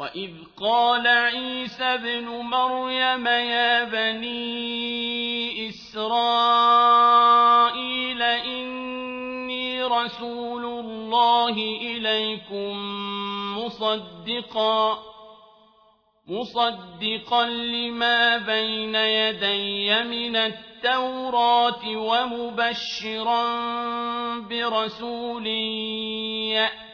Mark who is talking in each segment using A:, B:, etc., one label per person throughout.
A: وإذ قال عيسى ابن مريم يا بني إسرائيل إني رسول الله إليكم مصدقا مصدقا لما بين يدي من التوراة ومبشرا برسول يأتي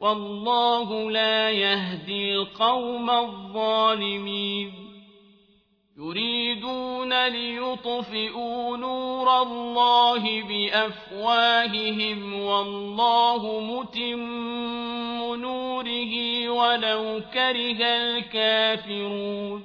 A: والله لا يهدي القوم الظالمين يريدون ليطفئوا نور الله بأفواههم والله متم نوره ولو كره الكافرون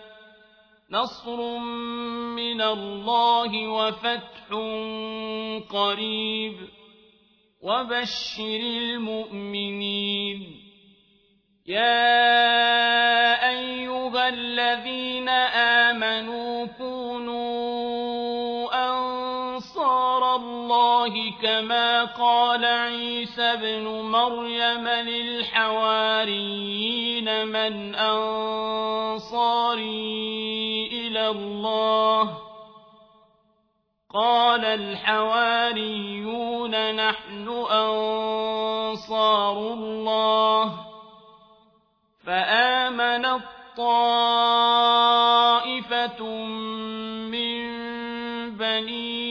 A: نصر من الله وفتح قريب وبشر المؤمنين. يا الله كما قال عيسى بن مريم للحواريين من أنصاري إلى الله. قال الحواريون نحن أنصار الله. فآمنت طائفة من بني